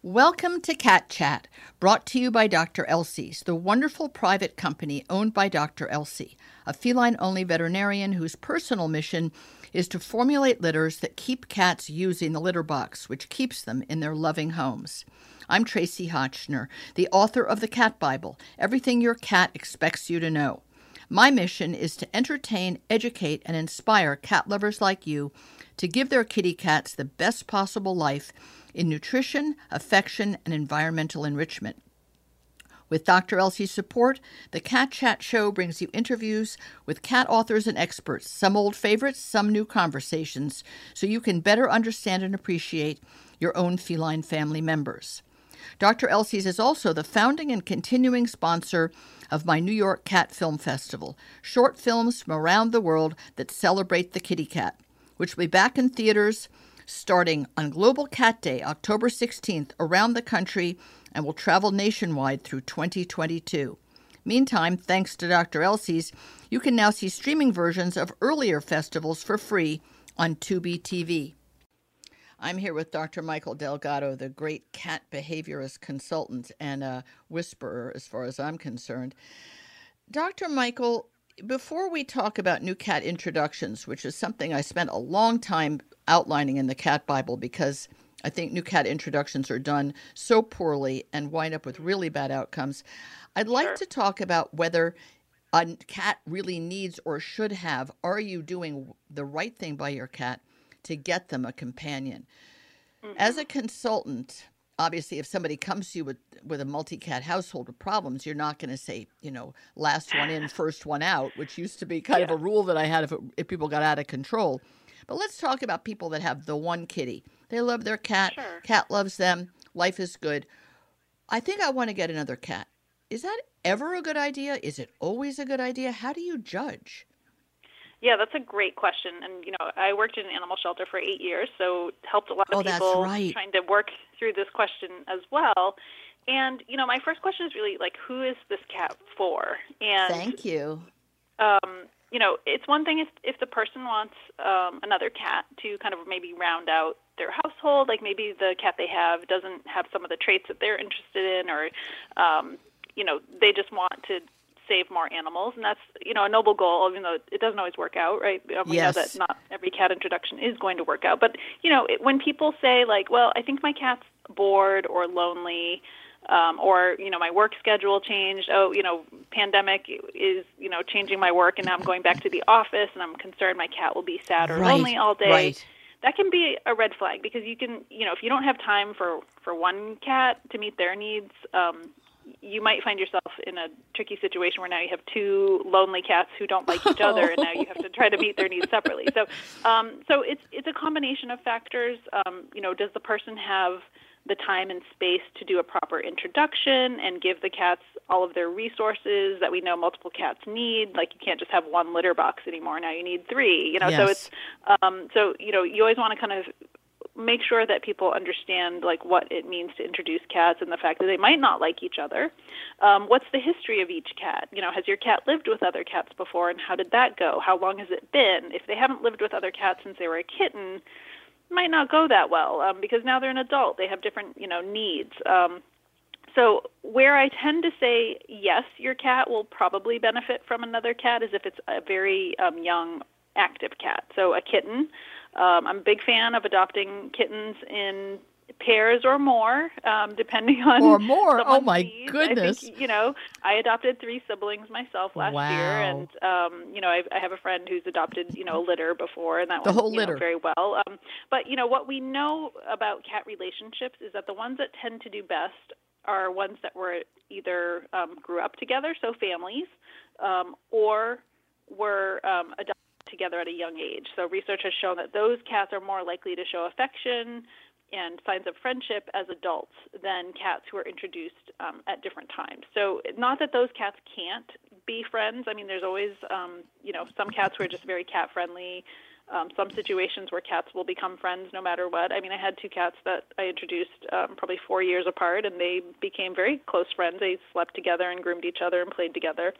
Welcome to Cat Chat, brought to you by Dr. Elsey's, the wonderful private company owned by Dr. Elsey, a feline only veterinarian whose personal mission is to formulate litters that keep cats using the litter box, which keeps them in their loving homes. I'm Tracie Hotchner, the author of the Cat Bible Everything Your Cat Expects You to Know. My mission is to entertain, educate, and inspire cat lovers like you to give their kitty cats the best possible life in nutrition, affection, and environmental enrichment. With Dr. Elsey's support, the Cat Chat Show brings you interviews with cat authors and experts, some old favorites, some new conversations, so you can better understand and appreciate your own feline family members. Dr. Elsey's is also the founding and continuing sponsor of my New York Cat Film Festival, short films from around the world that celebrate the kitty cat, which will be back in theaters starting on Global Cat Day, October 16th, around the country and will travel nationwide through 2022. Meantime, thanks to Dr. Elsey's, you can now see streaming versions of earlier festivals for free on Tubi TV. I'm here with Dr. Mikel Delgado, the great cat behaviorist consultant and a whisperer, as far as I'm concerned. Dr. Mikel, before we talk about new cat introductions, which is something I spent a long time outlining in the cat Bible because I think new cat introductions are done so poorly and wind up with really bad outcomes. I'd like Sure. to talk about whether a cat really needs or should have. Are you doing the right thing by your cat to get them a companion? As a mm-hmm. consultant, obviously, if somebody comes to you with, with a multi cat household with problems, you're not going to say, you know, last one in, first one out, which used to be kind of a rule that I had if, it, if people got out of control. But let's talk about people that have the one kitty. They love their cat, Sure. cat loves them, life is good. I think I want to get another cat. Is that ever a good idea? Is it always a good idea? How do you judge? Yeah, that's a great question. And you know, I worked in an animal shelter for eight years, so helped a lot of Oh, people right. trying to work through this question as well. And you know, my first question is really like, who is this cat for? And Thank you. um, you know, it's one thing if if the person wants um, another cat to kind of maybe round out their household, like maybe the cat they have doesn't have some of the traits that they're interested in, or um, you know, they just want to save more animals, and that's you know a noble goal, even though it doesn't always work out, right? We Yes. know that not every cat introduction is going to work out, but you know, it, when people say like, well, I think my cat's bored or lonely um, or you know my work schedule changed. Oh, you know, pandemic is you know changing my work, and now I'm going back to the office, and I'm concerned my cat will be sad or Right, lonely all day. right. That can be a red flag because you can, you know, if you don't have time for for one cat to meet their needs, um, you might find yourself in a tricky situation where now you have two lonely cats who don't like each other, and now you have to try to meet their needs separately. So, um, so it's it's a combination of factors. Um, you know, does the person have the time and space to do a proper introduction and give the cats all of their resources that we know multiple cats need? Like you can't just have one litter box anymore. Now you need three. You know, so it's um, so you know you always want to kind of make sure that people understand like what it means to introduce cats and the fact that they might not like each other. Um, what's the history of each cat? You know, has your cat lived with other cats before, and how did that go? How long has it been? If they haven't lived with other cats since they were a kitten, it might not go that well um, because now they're an adult. They have different you know needs. Um, so where I tend to say yes, your cat will probably benefit from another cat is if it's a very um, young, active cat. So a kitten. Um, I'm a big fan of adopting kittens in pairs or more, um, depending on Or more. Oh, my needs. goodness. I think, you know, I adopted three siblings myself last Wow. year, and um, you know, I, I have a friend who's adopted, you know, a litter before, and that The went whole you know, litter. very well. Um, but you know, what we know about cat relationships is that the ones that tend to do best are ones that were either um, grew up together, so families, um, or were um, adopted together at a young age. So research has shown that those cats are more likely to show affection and signs of friendship as adults than cats who are introduced um, at different times. So not that those cats can't be friends. I mean, there's always, um, you know, some cats who are just very cat friendly. Um, some situations where cats will become friends no matter what. I mean, I had two cats that I introduced um, probably four years apart, and they became very close friends. They slept together and groomed each other and played together.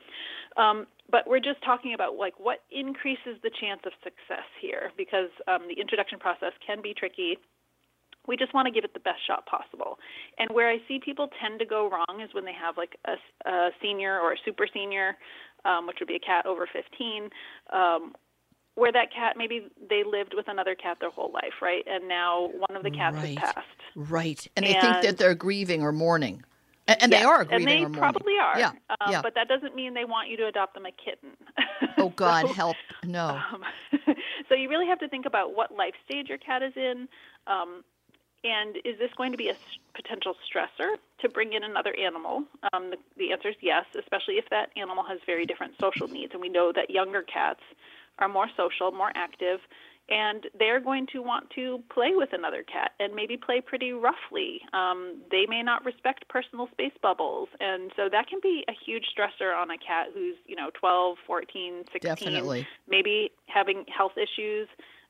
Um, but we're just talking about like what increases the chance of success here, because um, the introduction process can be tricky we just want to give it the best shot possible. And where I see people tend to go wrong is when they have like a, a senior or a super senior, um, which would be a cat over 15, um, where that cat maybe they lived with another cat their whole life, right? And now one of the cats right. has passed. Right. And, and they think that they're grieving or mourning. And, and yes, they are and they probably are. Yeah, um, yeah. But that doesn't mean they want you to adopt them a kitten. oh God, so, help! No. Um, so you really have to think about what life stage your cat is in, um, and is this going to be a potential stressor to bring in another animal? Um, the, the answer is yes, especially if that animal has very different social needs, and we know that younger cats are more social, more active, and they're going to want to play with another cat and maybe play pretty roughly. Um, they may not respect personal space bubbles, and so that can be a huge stressor on a cat who's you know 12, 14, 16, Definitely. maybe having health issues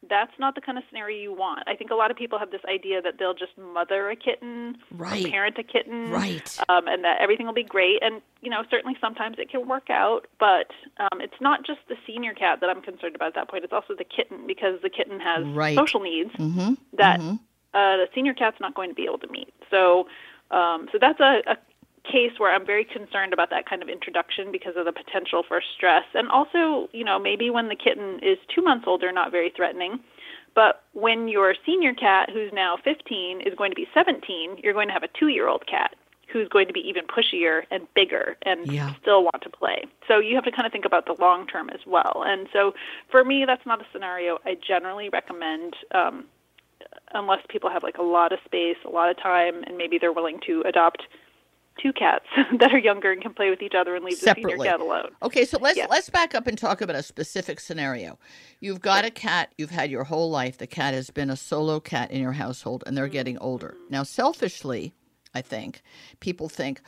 that's not the kind of scenario you want. I think a lot of people have this idea that they'll just mother a kitten, right. parent a kitten, right. um, and that everything will be great. And you know, certainly sometimes it can work out, but um, it's not just the senior cat that I'm concerned about at that point. It's also the kitten because the kitten has right. social needs mm-hmm. that mm-hmm. Uh, the senior cat's not going to be able to meet. So, um, so that's a, a case where I'm very concerned about that kind of introduction because of the potential for stress. And also, you know, maybe when the kitten is two months older, not very threatening. But when your senior cat, who's now 15, is going to be 17, you're going to have a two year old cat who's going to be even pushier and bigger and yeah. still want to play. So you have to kind of think about the long term as well. And so for me, that's not a scenario I generally recommend. Um, unless people have like a lot of space, a lot of time, and maybe they're willing to adopt two cats that are younger and can play with each other and leave Separately. the senior cat alone. Okay, so let's let's back up and talk about a specific scenario. You've got a cat you've had your whole life. The cat has been a solo cat in your household and they're mm-hmm. getting older. Now, selfishly, I think people think,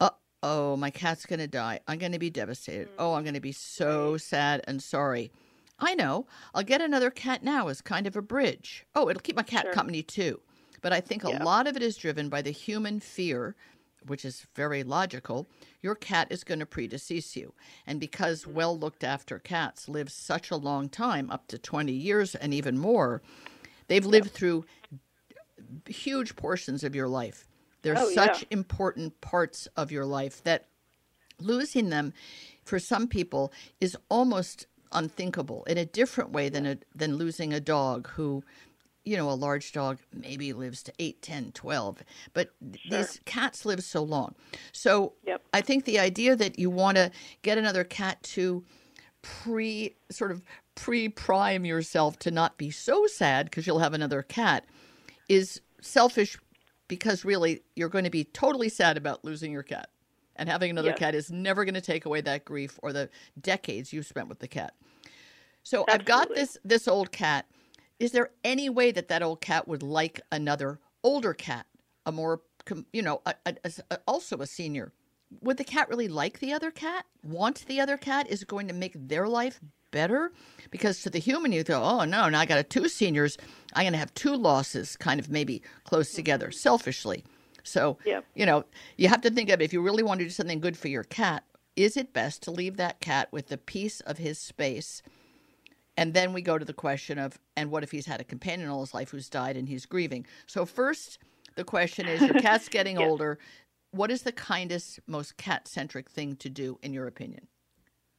"Uh oh, my cat's going to die. I'm going to be devastated. Mm-hmm. Oh, I'm going to be so sad and sorry." I know. I'll get another cat now as kind of a bridge. Oh, it'll keep my cat sure. company too. But I think a yeah. lot of it is driven by the human fear which is very logical, your cat is going to predecease you. And because well looked after cats live such a long time, up to 20 years and even more, they've lived through huge portions of your life. They're oh, such yeah. important parts of your life that losing them for some people is almost unthinkable in a different way than a, than losing a dog who you know, a large dog maybe lives to 8, 10, 12, but sure. these cats live so long. So yep. I think the idea that you want to get another cat to pre sort of pre prime yourself to not be so sad because you'll have another cat is selfish because really you're going to be totally sad about losing your cat. And having another yes. cat is never going to take away that grief or the decades you've spent with the cat. So Absolutely. I've got this this old cat is there any way that that old cat would like another older cat, a more, you know, a, a, a, also a senior? Would the cat really like the other cat? Want the other cat? Is it going to make their life better? Because to the human, you go, oh no, now I got a two seniors. I'm going to have two losses, kind of maybe close mm-hmm. together, selfishly. So, yep. you know, you have to think of if you really want to do something good for your cat, is it best to leave that cat with the peace of his space? And then we go to the question of, and what if he's had a companion all his life who's died and he's grieving? So, first, the question is your cat's getting yes. older. What is the kindest, most cat centric thing to do, in your opinion?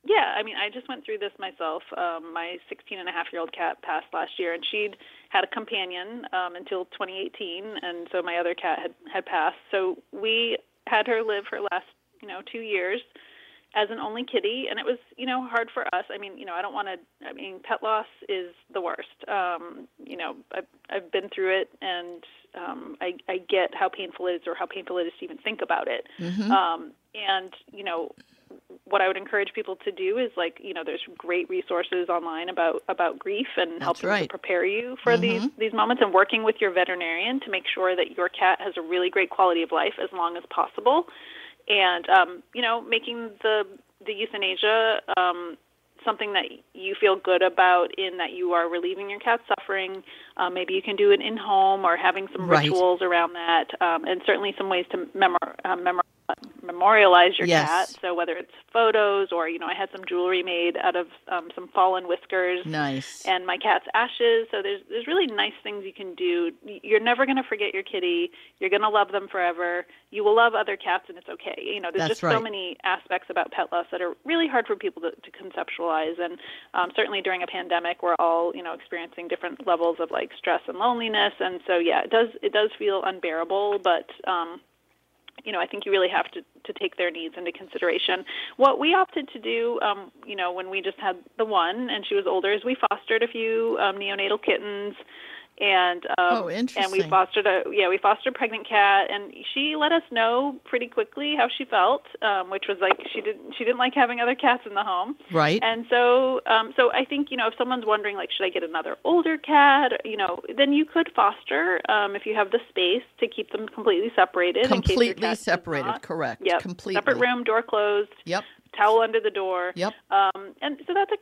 Yeah, I mean, I just went through this myself. Um, my 16 and a half year old cat passed last year, and she'd had a companion um, until 2018, and so my other cat had, had passed. So we had her live her last, you know, two years as an only kitty and it was you know hard for us i mean you know i don't want to i mean pet loss is the worst um you know i've i've been through it and um i i get how painful it is or how painful it is to even think about it mm-hmm. um and you know what I would encourage people to do is like you know there's great resources online about about grief and helping right. to prepare you for mm-hmm. these these moments and working with your veterinarian to make sure that your cat has a really great quality of life as long as possible and um, you know making the the euthanasia um, something that you feel good about in that you are relieving your cat's suffering. Uh, maybe you can do it in home or having some right. rituals around that, um, and certainly some ways to memor- uh, memor- memorialize your Yes. cat. So whether it's photos or you know, I had some jewelry made out of um, some fallen whiskers Nice. and my cat's ashes. So there's there's really nice things you can do. You're never going to forget your kitty. You're going to love them forever. You will love other cats, and it's okay. You know, there's That's just so many aspects about pet loss that are really hard for people to, to conceptualize. And um, certainly during a pandemic, we're all you know experiencing different levels of like stress and loneliness. And so yeah, it does it does feel unbearable, but um, you know, I think you really have to, to take their needs into consideration. What we opted to do, um, you know, when we just had the one and she was older, is we fostered a few um, neonatal kittens, and um, Oh, and we fostered a yeah we fostered a pregnant cat, and she let us know pretty quickly how she felt, um, which was like she didn't she didn't like having other cats in the home. right. And so, um, so I think you know if someone's wondering like, should I get another older cat? You know, then you could foster um, if you have the space to keep them completely separated. Completely separated. Correct. Yep. Completely. Separate room, door closed, Yep. towel under the door. Yep. Um, and so that's a,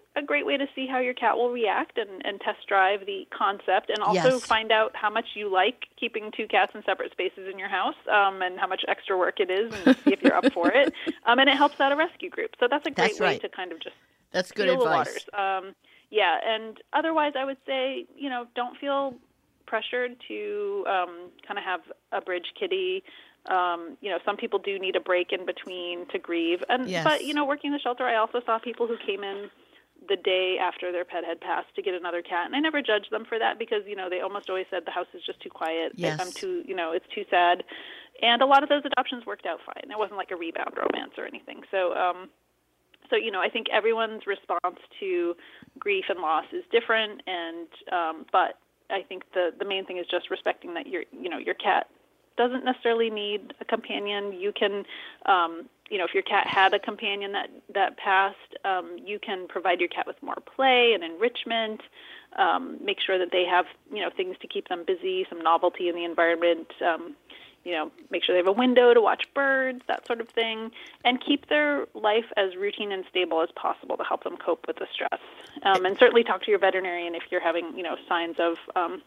way to see how your cat will react and, and test drive the concept, and also Yes. find out how much you like keeping two cats in separate spaces in your house, um, and how much extra work it is, and see if you're up for it. Um, and it helps out a rescue group. So that's a great That's way right. to kind of just That's good advice. the waters. Um, yeah, and otherwise, I would say you know don't feel pressured to um, kind of have a bridge kitty. Um, you know, some people do need a break in between to grieve, and Yes. but you know, working the shelter, I also saw people who came in the day after their pet had passed to get another cat, and I never judged them for that because you know they almost always said the house is just too quiet. Yes. I'm too, you know, it's too sad, and a lot of those adoptions worked out fine. It wasn't like a rebound romance or anything. So. um so you know i think everyone's response to grief and loss is different and um but i think the the main thing is just respecting that your you know your cat doesn't necessarily need a companion you can um you know if your cat had a companion that that passed um you can provide your cat with more play and enrichment um make sure that they have you know things to keep them busy some novelty in the environment um you know, make sure they have a window to watch birds, that sort of thing, and keep their life as routine and stable as possible to help them cope with the stress. Um, and certainly talk to your veterinarian if you're having, you know, signs of um,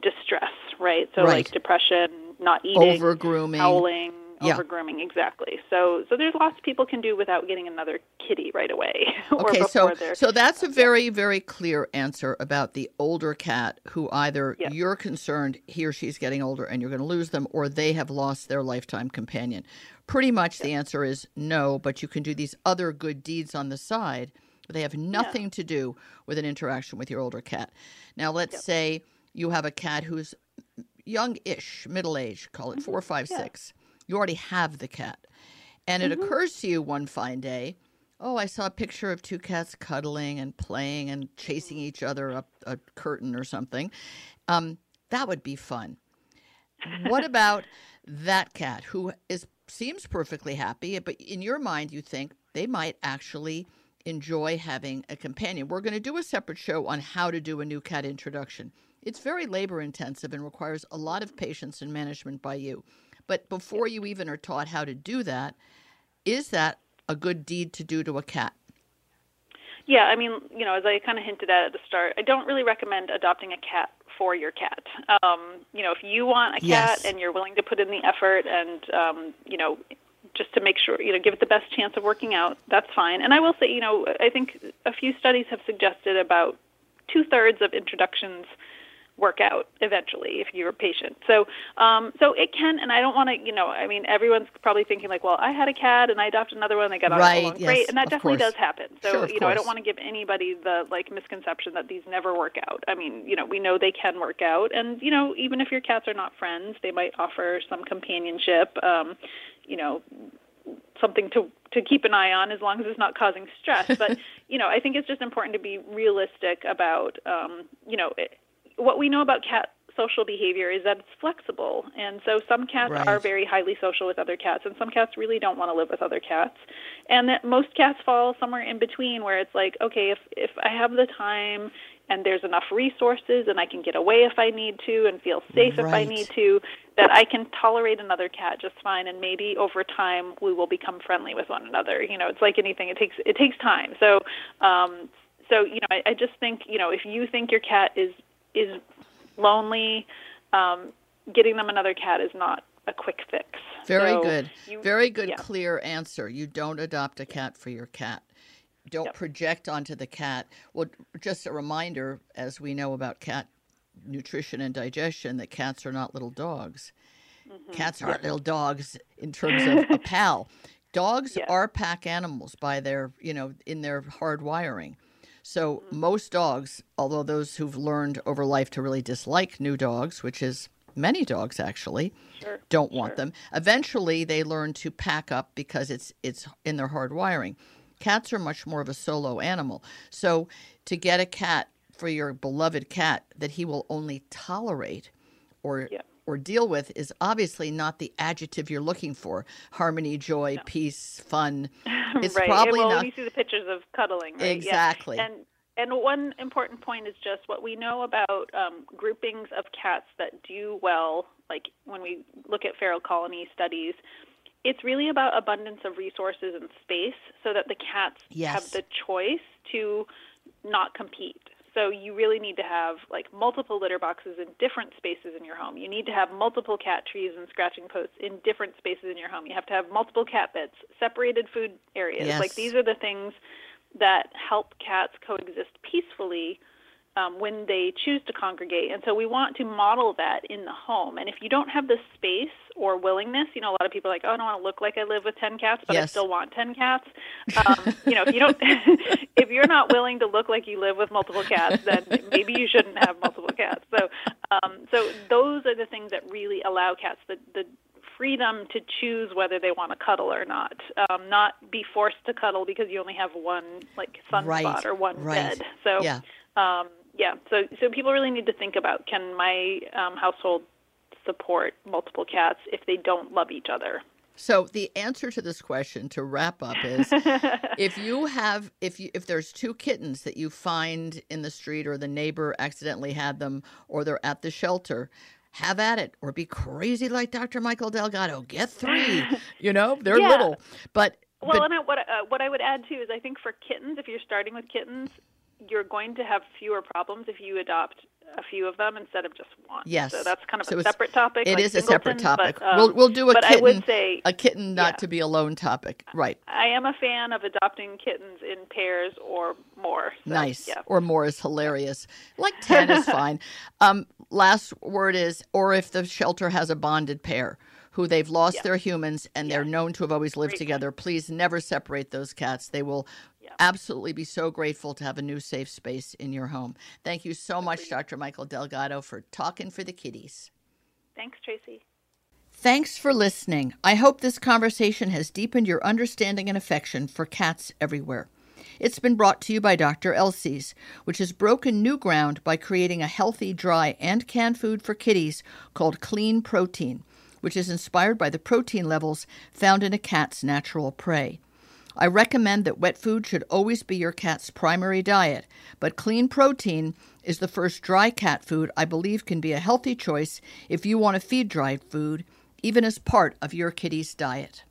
distress, right? So Right. like depression, not eating, Over grooming. howling, Yeah. over grooming, exactly. So so there's lots people can do without getting another kitty right away. Okay, so so that's a very very clear answer about the older cat who either Yeah. you're concerned he or she's getting older and you're going to lose them or they have lost their lifetime companion. Pretty much the answer is no, but you can do these other good deeds on the side. But they have nothing to do with an interaction with your older cat. Now, let's say you have a cat who's young-ish, middle-aged, call it four, five, Yeah. six. You already have the cat, and it occurs to you one fine day oh, I saw a picture of two cats cuddling and playing and chasing each other up a curtain or something. Um, that would be fun. What about that cat who is seems perfectly happy, but in your mind you think they might actually enjoy having a companion. We're going to do a separate show on how to do a new cat introduction. It's very labor intensive and requires a lot of patience and management by you. But before you even are taught how to do that, is that a good deed to do to a cat? Yeah, I mean, you know, as I kind of hinted at at the start, I don't really recommend adopting a cat for your cat. Um, you know, if you want a cat Yes. and you're willing to put in the effort and, um, you know, just to make sure, you know, give it the best chance of working out, that's fine. And I will say, you know, I think a few studies have suggested about two thirds of introductions work out eventually if you're patient. So, um, so it can, and I don't want to, you know, I mean, everyone's probably thinking like, well, I had a cat and I adopted another one, they got Right, along yes, great, and that definitely course. does happen. So, Sure, you know, I don't want to give anybody the like misconception that these never work out. I mean, you know, we know they can work out, and you know, even if your cats are not friends, they might offer some companionship. Um, you know, something to to keep an eye on as long as it's not causing stress. But you know, I think it's just important to be realistic about um, you know it, what we know about cat social behavior is that it's flexible, and so some cats Right. are very highly social with other cats, and some cats really don't want to live with other cats, and that most cats fall somewhere in between where it's like, okay, if if I have the time and there's enough resources and I can get away if I need to and feel safe if I need to, that I can tolerate another cat just fine and maybe over time we will become friendly with one another. You know, it's like anything, it takes it takes time. So um so, you know, I, I just think, you know, if you think your cat is is lonely, um, getting them another cat is not a quick fix. Very So good. you- Very good, yeah. clear answer. You don't adopt a cat for your cat. Don't Yep. project onto the cat. Well, just a reminder, as we know about cat nutrition and digestion, that cats are not little dogs. Mm-hmm. Cats aren't little dogs in terms of a pal. Dogs Yeah. are pack animals by their, you know, in their hard wiring. So Mm-hmm. most dogs, although those who've learned over life to really dislike new dogs, which is many dogs actually, Sure. don't want them. Eventually, they learn to pack up because it's it's in their hard wiring. Cats are much more of a solo animal. So to get a cat for your beloved cat that he will only tolerate or Yeah. Or deal with is obviously not the adjective you're looking for. Harmony, joy, peace, fun. It's right. probably well, not we see the pictures of cuddling. Right? Yeah. Exactly. And and one important point is just what we know about um, groupings of cats that do well. Like when we look at feral colony studies, it's really about abundance of resources and space, so that the cats Yes. have the choice to not compete. So you really need to have like multiple litter boxes in different spaces in your home. You need to have multiple cat trees and scratching posts in different spaces in your home. You have to have multiple cat beds, separated food areas. Yes. Like these are the things that help cats coexist peacefully um, when they choose to congregate. And so we want to model that in the home. And if you don't have the space or willingness, you know, a lot of people are like, oh, I don't want to look like I live with 10 cats, but I still want 10 cats. Um, you know, if you don't, if you're not willing to look like you live with multiple cats, then maybe you shouldn't have multiple cats. So, um, so those are the things that really allow cats the, the freedom to choose whether they want to cuddle or not, um, not be forced to cuddle because you only have one like sunspot Right, or one right. bed. So, Yeah. um, yeah, so so people really need to think about can my um, household support multiple cats if they don't love each other? So the answer to this question to wrap up is if you have if you if there's two kittens that you find in the street or the neighbor accidentally had them or they're at the shelter have at it or be crazy like Dr. Mikel Delgado get 3 you know they're Yeah. little but Well, but and I, what uh, what I would add too is I think for kittens, if you're starting with kittens, you're going to have fewer problems if you adopt a few of them instead of just one. Yes. So that's kind of So a separate topic. it like is a separate topic But, um, we'll we'll do a but kitten I would say a kitten not yeah. to be alone topic right I am a fan of adopting kittens in pairs or more. So, Nice. Yeah. Or more is hilarious. Like 10 is fine. Um, last word is, or if the shelter has a bonded pair who they've lost Yeah. their humans and they're known to have always lived Great together, please never separate those cats. They will. Absolutely be so grateful to have a new safe space in your home. Thank you so much, Dr. Mikel Delgado, for talking for the kitties. Thanks, Tracie. Thanks for listening. I hope this conversation has deepened your understanding and affection for cats everywhere. It's been brought to you by Dr. Elsey's, which has broken new ground by creating a healthy, dry, and canned food for kitties called Clean Protein, which is inspired by the protein levels found in a cat's natural prey. I recommend that wet food should always be your cat's primary diet, but clean protein is the first dry cat food I believe can be a healthy choice if you want to feed dry food, even as part of your kitty's diet.